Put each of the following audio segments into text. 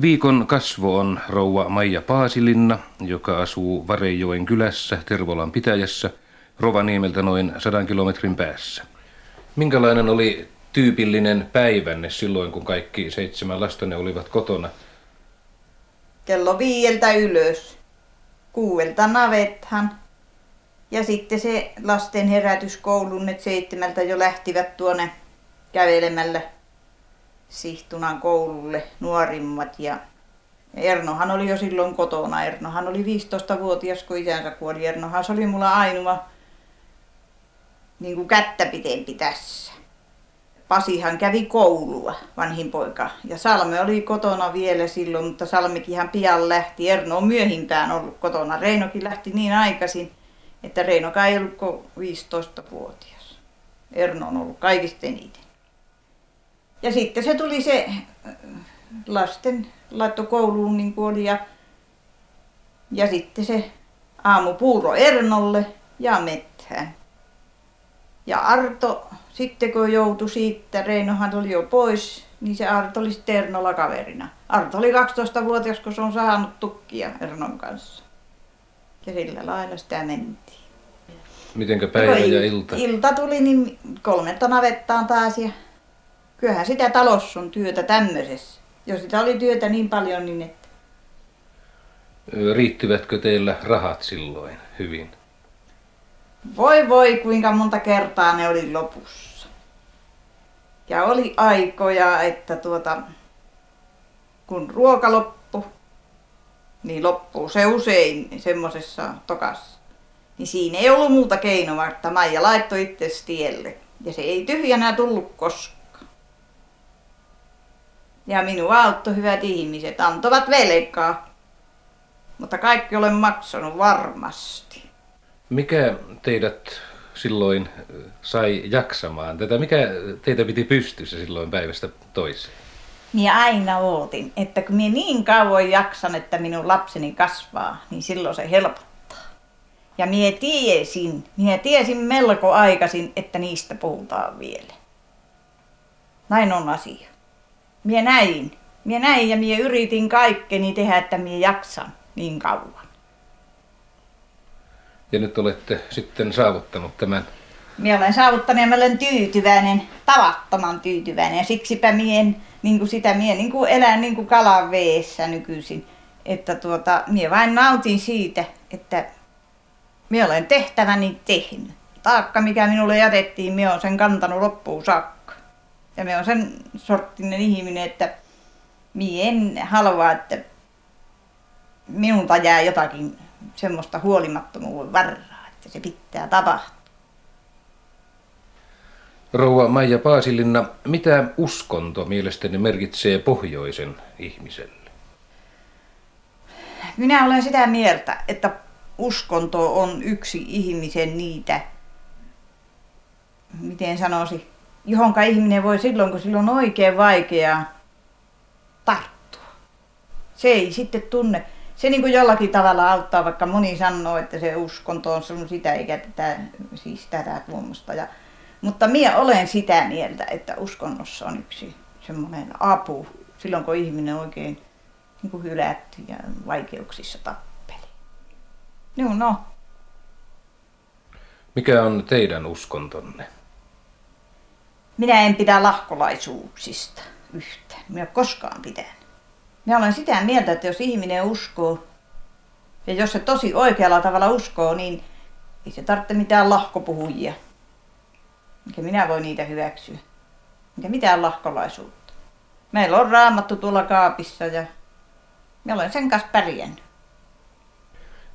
Viikon kasvo on rouva Maija Paasilinna, joka asuu Vareijoen kylässä Tervolan pitäjässä Rovaniemeltä noin sadan kilometrin päässä. Minkälainen oli tyypillinen päivänne silloin, kun kaikki seitsemän lastanne olivat kotona? Kello viieltä ylös. Kuuelta navethan. Ja sitten se lasten herätys kouluun, että seitsemältä jo lähtivät tuonne kävelemällä Sihtunan koululle nuorimmat. Ja Ernohan oli jo silloin kotona. Ernohan oli 15-vuotias, kun isänsä kuoli. Ernohan se oli mulla ainoa niin kuin kättä pitempi tässä. Pasihan kävi koulua, vanhin poika. Ja Salme oli kotona vielä silloin, mutta Salmikin ihan pian lähti. Erno on myöhimpään ollut kotona. Reinokin lähti niin aikaisin, että Reinokaan ei ollut kuin 15-vuotias. Erno on ollut kaikista eniten. Ja sitten se tuli se äh, lasten laitto kouluun niin kuin oli ja, ja sitten se aamupuuro Ernolle ja mettään. Ja Arto, sitten kun joutui siitä, Reinohan oli jo pois, niin se Arto oli sitten Ernolla kaverina. Arto oli 12-vuotias, kun se on saanut tukkia Ernon kanssa. Ja sillä lailla sitä mentiin. Mitenkä päivä ja ilta? Ilta tuli, niin kolmelta navettaan taas ja kyllähän sitä talossa on työtä tämmöisessä. Jos sitä oli työtä niin paljon, niin että... Riittyvätkö teillä rahat silloin hyvin? Voi voi, kuinka monta kertaa ne oli lopussa. Ja oli aikoja, että tuota, kun ruoka loppu, niin loppuu se usein semmoisessa tokassa. Niin siinä ei ollut muuta keinoa, että Maija laittoi itse tielle. Ja se ei tyhjänä tullut koskaan. Ja minua auttoi hyvät ihmiset, antoivat velkaa. Mutta kaikki olen maksanut varmasti. Mikä teidät silloin sai jaksamaan tätä? Mikä teitä piti pystyssä silloin päivästä toiseen? Minä aina ootin, että kun minä niin kauan jaksan, että minun lapseni kasvaa, niin silloin se helpottaa. Ja minä tiesin, minä tiesin melko aikaisin, että niistä puhutaan vielä. Näin on asia. Minä näin. Minä näin ja minä yritin kaikkeni tehdä, että minä jaksan niin kauan. Ja nyt olette sitten saavuttanut tämän. Minä olen saavuttanut ja mä olen tyytyväinen, tavattoman tyytyväinen. Ja siksipä mien, niin kuin sitä mie niin kuin elän niin kuin kalan veessä nykyisin. Että tuota, minä vain nautin siitä, että minä olen tehtäväni tehnyt. Taakka, mikä minulle jätettiin, minä olen sen kantanut loppuun saakka. Ja minä olen sen sorttinen ihminen, että minä en halua, että minulta jää jotakin semmoista huolimattomuuden varraa, että se pitää tapahtua. Rouva Maija Paasilinna, mitä uskonto mielestäni merkitsee pohjoisen ihmiselle? Minä olen sitä mieltä, että uskonto on yksi ihmisen niitä, miten sanoisi, johonka ihminen voi silloin, kun silloin on oikein vaikeaa tarttua. Se ei sitten tunne, se niin kuin jollakin tavalla auttaa, vaikka moni sanoo, että se uskonto on sun sitä eikä tätä, siis tätä tuommoista. Ja, mutta minä olen sitä mieltä, että uskonnossa on yksi semmoinen apu silloin, kun ihminen oikein niin kuin hylätty ja vaikeuksissa tappeli. No, no. Mikä on teidän uskontonne? Minä en pidä lahkolaisuuksista yhtään. Minä koskaan pitänyt. Minä olen sitä mieltä, että jos ihminen uskoo, ja jos se tosi oikealla tavalla uskoo, niin ei se tarvitse mitään lahkopuhujia. Mikä minä voi niitä hyväksyä. Mikä mitään lahkolaisuutta. Meillä on raamattu tuolla kaapissa ja minä olen sen kanssa pärjännyt.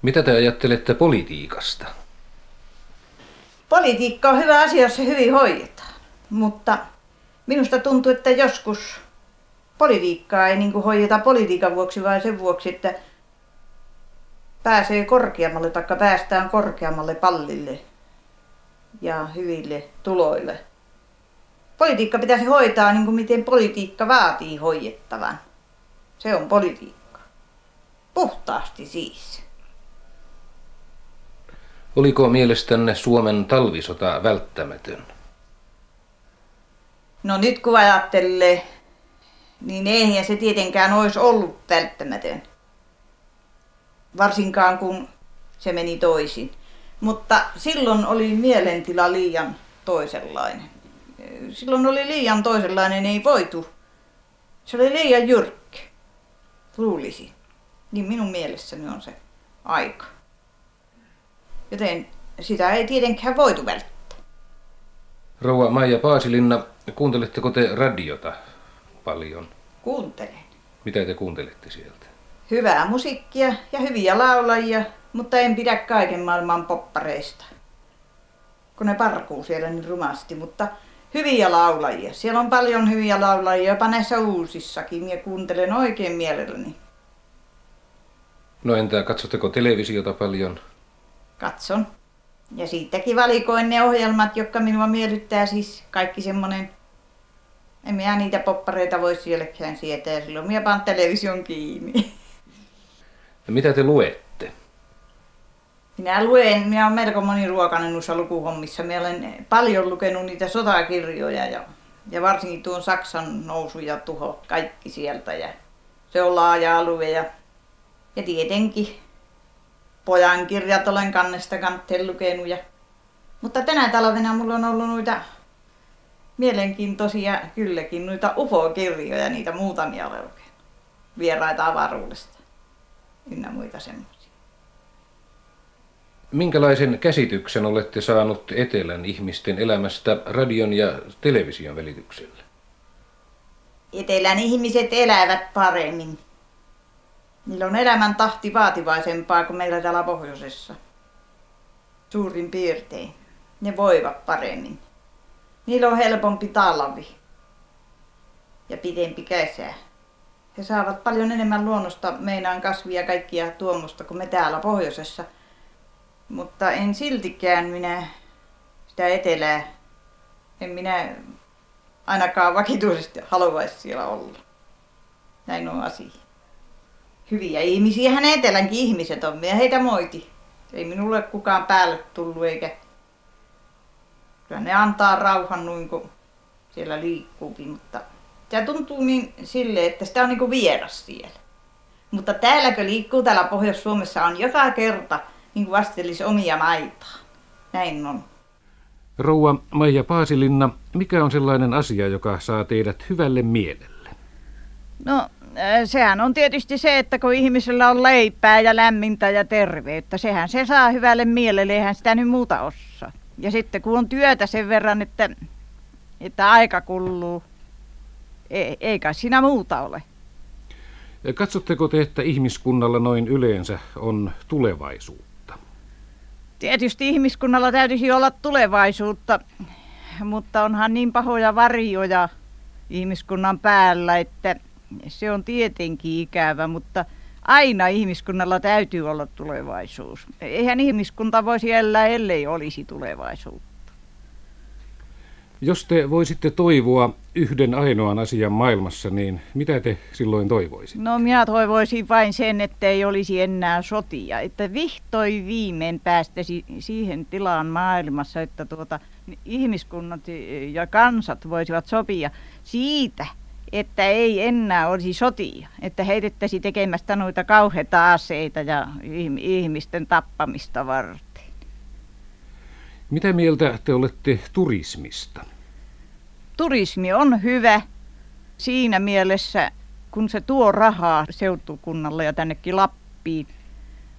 Mitä te ajattelette politiikasta? Politiikka on hyvä asia, jos se hyvin hoidetaan. Mutta minusta tuntuu, että joskus politiikkaa ei niin hoideta politiikan vuoksi, vaan sen vuoksi, että pääsee korkeammalle tai päästään korkeammalle pallille ja hyville tuloille. Politiikka pitäisi hoitaa niin kuin miten politiikka vaatii hoidettavan. Se on politiikka. Puhtaasti siis. Oliko mielestänne Suomen talvisota välttämätön? No nyt kun ajattelee niin eihän se tietenkään olisi ollut välttämätön. Varsinkaan kun se meni toisin. Mutta silloin oli mielentila liian toisenlainen. Silloin oli liian toisenlainen, ei voitu. Se oli liian jyrkkä, luulisin. Niin minun mielessäni on se aika. Joten sitä ei tietenkään voitu välttää. Rouva Maija Paasilinna, kuunteletteko te radiota paljon? Kuuntelen. Mitä te kuuntelette sieltä? Hyvää musiikkia ja hyviä laulajia, mutta en pidä kaiken maailman poppareista. Kun ne parkuu siellä niin rumasti, mutta hyviä laulajia. Siellä on paljon hyviä laulajia, jopa näissä uusissakin, ja kuuntelen oikein mielelläni. No entä katsotteko televisiota paljon? Katson. Ja siitäkin valikoin ne ohjelmat, jotka minua miellyttää, siis kaikki semmonen en minä niitä poppareita voi sielläkään sietää, silloin minä panen television kiinni. Ja mitä te luette? Minä luen, minä olen melko moniruokainen noissa lukuhommissa. Minä olen paljon lukenut niitä sotakirjoja ja, ja varsinkin tuon Saksan nousu ja tuho, kaikki sieltä. Ja se on laaja alue ja, ja tietenkin pojan kirjat olen kannesta kanteen lukenut. Ja, mutta tänä talvena mulla on ollut noita mielenkiintoisia kylläkin noita UFO-kirjoja, niitä muutamia olen lukenut. Vieraita avaruudesta ynnä muita semmoisia. Minkälaisen käsityksen olette saanut etelän ihmisten elämästä radion ja television välityksellä? Etelän ihmiset elävät paremmin. Niillä on elämän tahti vaativaisempaa kuin meillä täällä pohjoisessa. Suurin piirtein. Ne voivat paremmin. Niillä on helpompi talvi ja pidempi kesä. He saavat paljon enemmän luonnosta meinaan kasvia kaikkia tuommoista kuin me täällä pohjoisessa. Mutta en siltikään minä sitä etelää, en minä ainakaan vakituisesti haluaisi siellä olla. Näin on asia. Hyviä ihmisiä hän etelänkin ihmiset on, ja heitä moiti. Ei minulle kukaan päälle tullut eikä kyllä ne antaa rauhan noin kun siellä liikkuukin, mutta tämä tuntuu niin sille, että sitä on niin kuin vieras siellä. Mutta täälläkö liikkuu täällä Pohjois-Suomessa on joka kerta niin kuin vastelisi omia maitaan. Näin on. Rouva Maija Paasilinna, mikä on sellainen asia, joka saa teidät hyvälle mielelle? No, sehän on tietysti se, että kun ihmisellä on leipää ja lämmintä ja terveyttä, sehän se saa hyvälle mielelle, eihän sitä nyt muuta osaa. Ja sitten kun on työtä sen verran, että, että aika kuluu, ei, eikä siinä muuta ole. Katsotteko te, että ihmiskunnalla noin yleensä on tulevaisuutta? Tietysti ihmiskunnalla täytyisi olla tulevaisuutta, mutta onhan niin pahoja varjoja ihmiskunnan päällä, että se on tietenkin ikävä, mutta aina ihmiskunnalla täytyy olla tulevaisuus. Eihän ihmiskunta voisi elää, ellei olisi tulevaisuutta. Jos te voisitte toivoa yhden ainoan asian maailmassa, niin mitä te silloin toivoisitte? No minä toivoisin vain sen, että ei olisi enää sotia. Että vihtoi viimein päästäisi siihen tilaan maailmassa, että tuota, ihmiskunnat ja kansat voisivat sopia siitä, että ei enää olisi sotia, että heitettäisiin tekemästä noita kauheita aseita ja ihmisten tappamista varten. Mitä mieltä te olette turismista? Turismi on hyvä siinä mielessä, kun se tuo rahaa seutukunnalle ja tännekin Lappiin.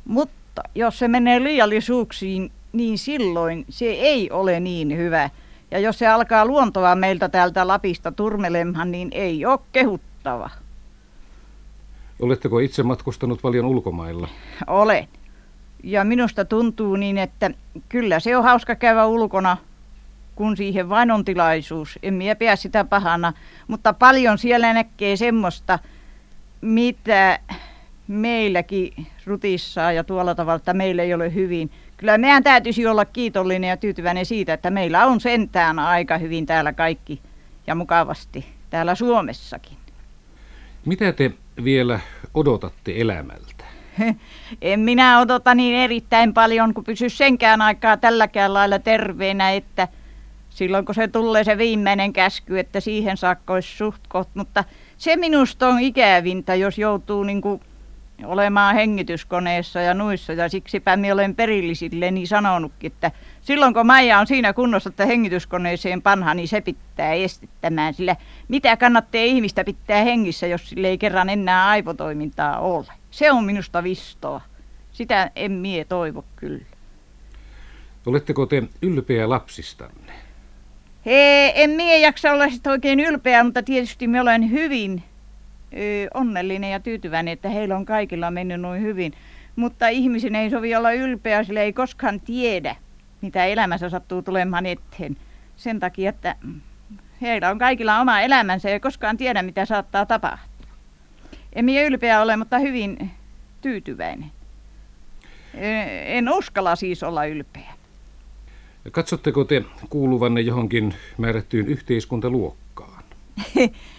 Mutta jos se menee liiallisuuksiin, niin silloin se ei ole niin hyvä ja jos se alkaa luontoa meiltä täältä Lapista turmelemaan, niin ei ole kehuttava. Oletteko itse matkustanut paljon ulkomailla? Olen. Ja minusta tuntuu niin, että kyllä se on hauska käydä ulkona, kun siihen vain on tilaisuus. En minä pidä sitä pahana, mutta paljon siellä näkee semmoista, mitä meilläkin rutissaan ja tuolla tavalla, että meillä ei ole hyvin – kyllä meidän täytyisi olla kiitollinen ja tyytyväinen siitä, että meillä on sentään aika hyvin täällä kaikki ja mukavasti täällä Suomessakin. Mitä te vielä odotatte elämältä? En minä odota niin erittäin paljon, kun pysy senkään aikaa tälläkään lailla terveenä, että silloin kun se tulee se viimeinen käsky, että siihen saakka olisi suht koht, mutta se minusta on ikävintä, jos joutuu niin kuin olemaan hengityskoneessa ja nuissa ja siksipä minä olen perillisilleni sanonutkin, että silloin kun Maija on siinä kunnossa, että hengityskoneeseen panha, niin se pitää estittämään, sillä mitä kannattaa ihmistä pitää hengissä, jos sille ei kerran enää aivotoimintaa ole. Se on minusta vistoa. Sitä en mie toivo kyllä. Oletteko te ylpeä lapsistanne? Hei, en mie jaksa olla sitä oikein ylpeä, mutta tietysti me olen hyvin onnellinen ja tyytyväinen, että heillä on kaikilla mennyt noin hyvin. Mutta ihmisen ei sovi olla ylpeä, sillä ei koskaan tiedä, mitä elämässä sattuu tulemaan eteen. Sen takia, että heillä on kaikilla oma elämänsä ja koskaan tiedä, mitä saattaa tapahtua. En minä ylpeä ole, mutta hyvin tyytyväinen. En uskalla siis olla ylpeä. Katsotteko te kuuluvanne johonkin määrättyyn yhteiskuntaluokkaan?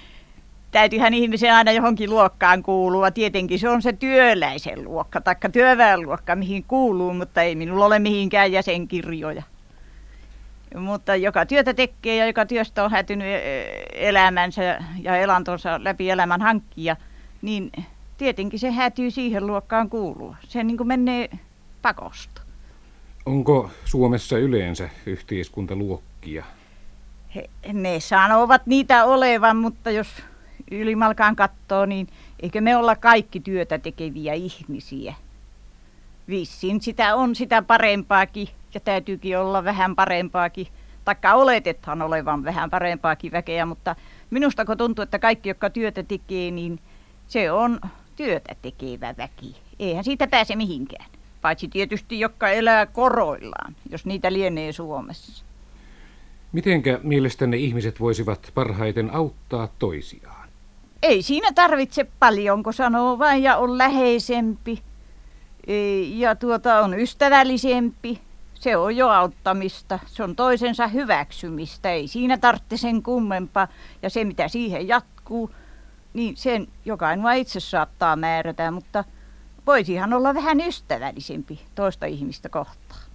Täytyyhän ihmisen aina johonkin luokkaan kuulua. Tietenkin se on se työläisen luokka tai työväenluokka, mihin kuuluu, mutta ei minulla ole mihinkään jäsenkirjoja. Mutta joka työtä tekee ja joka työstä on hätynyt elämänsä ja elantonsa läpi elämän hankkia, niin tietenkin se hätyy siihen luokkaan kuulua. Se niin kuin menee pakosta. Onko Suomessa yleensä yhteiskuntaluokkia? He, ne sanovat niitä olevan, mutta jos ylimalkaan katsoo, niin eikö me olla kaikki työtä tekeviä ihmisiä? Vissiin sitä on sitä parempaakin ja täytyykin olla vähän parempaakin. Taikka oletethan olevan vähän parempaakin väkeä, mutta minusta kun tuntuu, että kaikki, jotka työtä tekee, niin se on työtä tekevä väki. Eihän siitä pääse mihinkään. Paitsi tietysti, jotka elää koroillaan, jos niitä lienee Suomessa. Mitenkä mielestänne ihmiset voisivat parhaiten auttaa toisiaan? Ei siinä tarvitse paljon, kun sanoo vain ja on läheisempi ja tuota on ystävällisempi. Se on jo auttamista. Se on toisensa hyväksymistä. Ei siinä tarvitse sen kummempaa. Ja se, mitä siihen jatkuu, niin sen jokainen vaan itse saattaa määrätä, mutta voisihan olla vähän ystävällisempi toista ihmistä kohtaan.